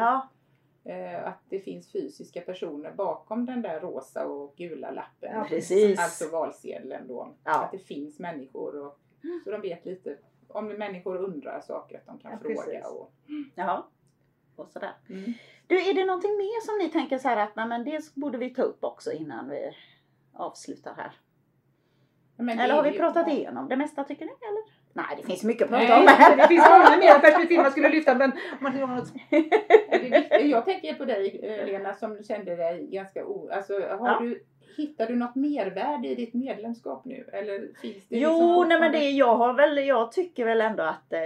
Eh, att det finns fysiska personer bakom den där rosa och gula lappen. Ja, precis. Alltså valsedeln då. Ja. Att det finns människor och så de vet lite om människor undrar saker att de kan Ja, fråga. precis. Och, ja. Och sådär. mm. Du, är det någonting mer som ni tänker så här att nej, men det borde vi ta upp också innan vi avslutar här? Eller har vi ju- pratat igenom det mesta tycker ni? Eller? Nej, det finns mycket att prata om. Det finns många mer perspektiv man skulle lyfta men man har något. Jag tänker på dig eh, Lena som kände dig ganska o... Alltså, har Ja. du, hittar du något mervärde i ditt medlemskap nu? Eller finns det Jo, liksom nej men det, jag har väl, jag tycker väl ändå att, eh,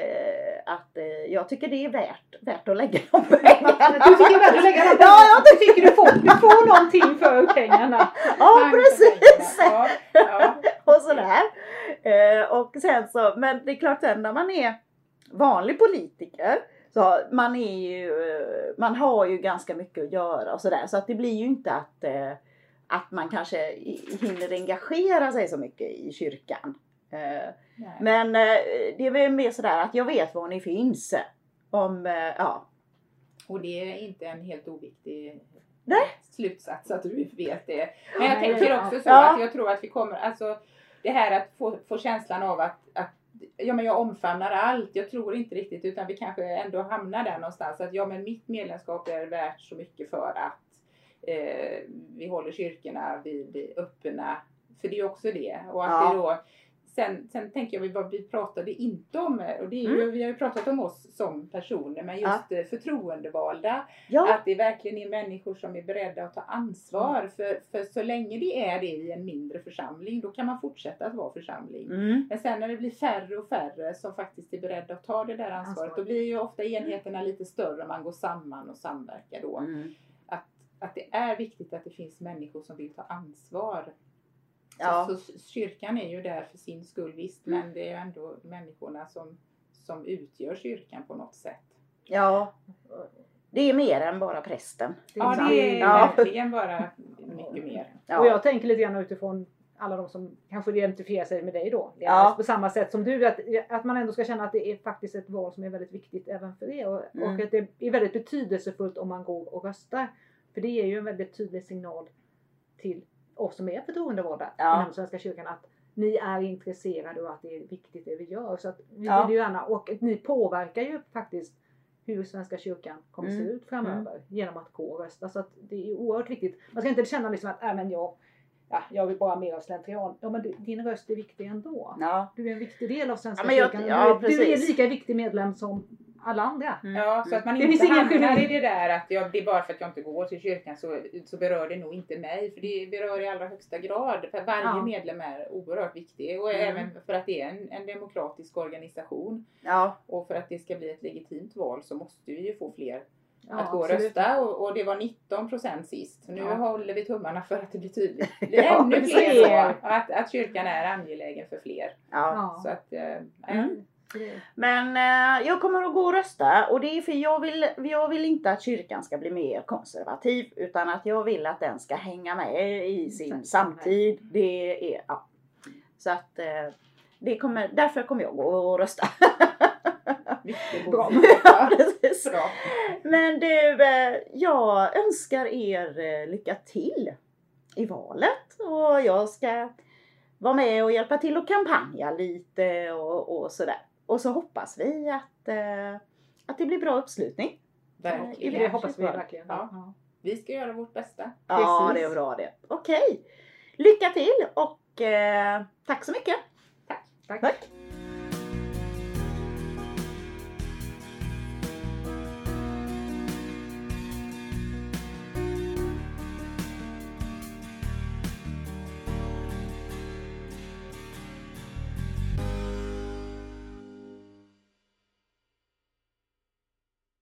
att eh, jag tycker det är värt, värt att lägga de pengarna. Du tycker väl att lägga dem Ja, jag tycker du får, du får någonting för pengarna. Ja, precis. pengarna. Ja, ja. och sådär. Eh, och sen så, men det är klart sen när man är vanlig politiker så man är ju, eh, man har ju ganska mycket att göra och sådär så att det blir ju inte att, eh, att man kanske hinner engagera sig så mycket i kyrkan. Eh, Nej. men eh, det är väl mer sådär att jag vet var ni finns. Om, eh, ja. Och det är inte en helt oviktig Nej. slutsats att du vet det. Men jag tänker också så Ja. att jag tror att vi kommer, alltså det här att få, få känslan av att, att ja, men jag omfamnar allt. Jag tror inte riktigt utan vi kanske ändå hamnar där någonstans. Att ja men mitt medlemskap är värt så mycket för att eh, vi håller kyrkorna vid, vid öppna. För det är också det. Och att Ja. det då Sen, sen tänker jag vad vi pratade inte om, och det är ju, vi har ju pratat om oss som personer, men just eh, förtroendevalda. Ja, Att det verkligen är människor som är beredda att ta ansvar. För, för så länge det är det i en mindre församling, då kan man fortsätta att vara församling. mm, Men sen när det blir färre och färre som faktiskt är beredda att ta det där ansvaret, Ansvar. då blir ju ofta enheterna lite större. Man går samman och samverkar då. Mm. Att det är viktigt att det finns människor som vill ta ansvar. Ja. Så, så kyrkan är ju där för sin skull visst, men det är ju ändå människorna som, som utgör kyrkan på något sätt. ja. Det är mer än bara prästen. Ja, sant. det är Ja. verkligen bara mycket mer. Ja. Och jag tänker lite grann utifrån alla de som kanske identifierar sig med dig då. Ja. På samma sätt som du. Att, att man ändå ska känna att det är faktiskt ett val som är väldigt viktigt även för er. Och, Mm. och att det är väldigt betydelsefullt om man går och röstar. För det är ju en väldigt tydlig signal till oss som är förtroendevalda Ja. inom Svenska kyrkan att ni är intresserade och att det är viktigt det vi gör. Så att vi Ja. vill ju gärna, och ni påverkar ju faktiskt hur Svenska kyrkan kommer Mm. se ut framöver genom att gå och rösta. Så att det är oerhört viktigt. Man ska inte känna liksom att äh, men jag, ja, jag vill bara mer av slentrian. Ja men du- din röst är viktig ändå. Ja. Du är en viktig del av Svenska Ja, jag- kyrkan. ja, du, är, du är lika viktig medlem som alla andra. Mm. Ja, så att man Det inte finns ingen hamnar i det där att jag, det är bara för att jag inte går till kyrkan så, så berör det nog inte mig. För det berör i allra högsta grad. För varje Ja. medlem är oerhört viktig. Och Mm. även för att det är en, en demokratisk organisation. Ja. Och för att det ska bli ett legitimt val så måste vi ju få fler Ja, att gå och rösta. Och, och det var 19 procent sist. Nu Ja. håller vi tummarna för att det blir tydligt. Det Ja, är ännu fler så. Att, att kyrkan är angelägen för fler. ja. Så att, eh, Mm. Men eh, jag kommer att gå och rösta och det är för jag vill, jag vill inte att kyrkan ska bli mer konservativ utan att jag vill att den ska hänga med i sin Exakt. samtid. Det är, ja. Så att eh, det kommer, därför kommer jag gå och rösta. Bra. Ja. Bra. Men du, eh, jag önskar er eh, lycka till i valet och jag ska vara med och hjälpa till och kampanja lite och, och sådär. Och så hoppas vi att, eh, att det blir bra uppslutning. Verkligen. Det hoppas vi verkligen. Ja. Ja. Vi ska göra vårt bästa. Ja, Precis. det är bra det. Okej, lycka till och eh, tack så mycket. Tack. Tack.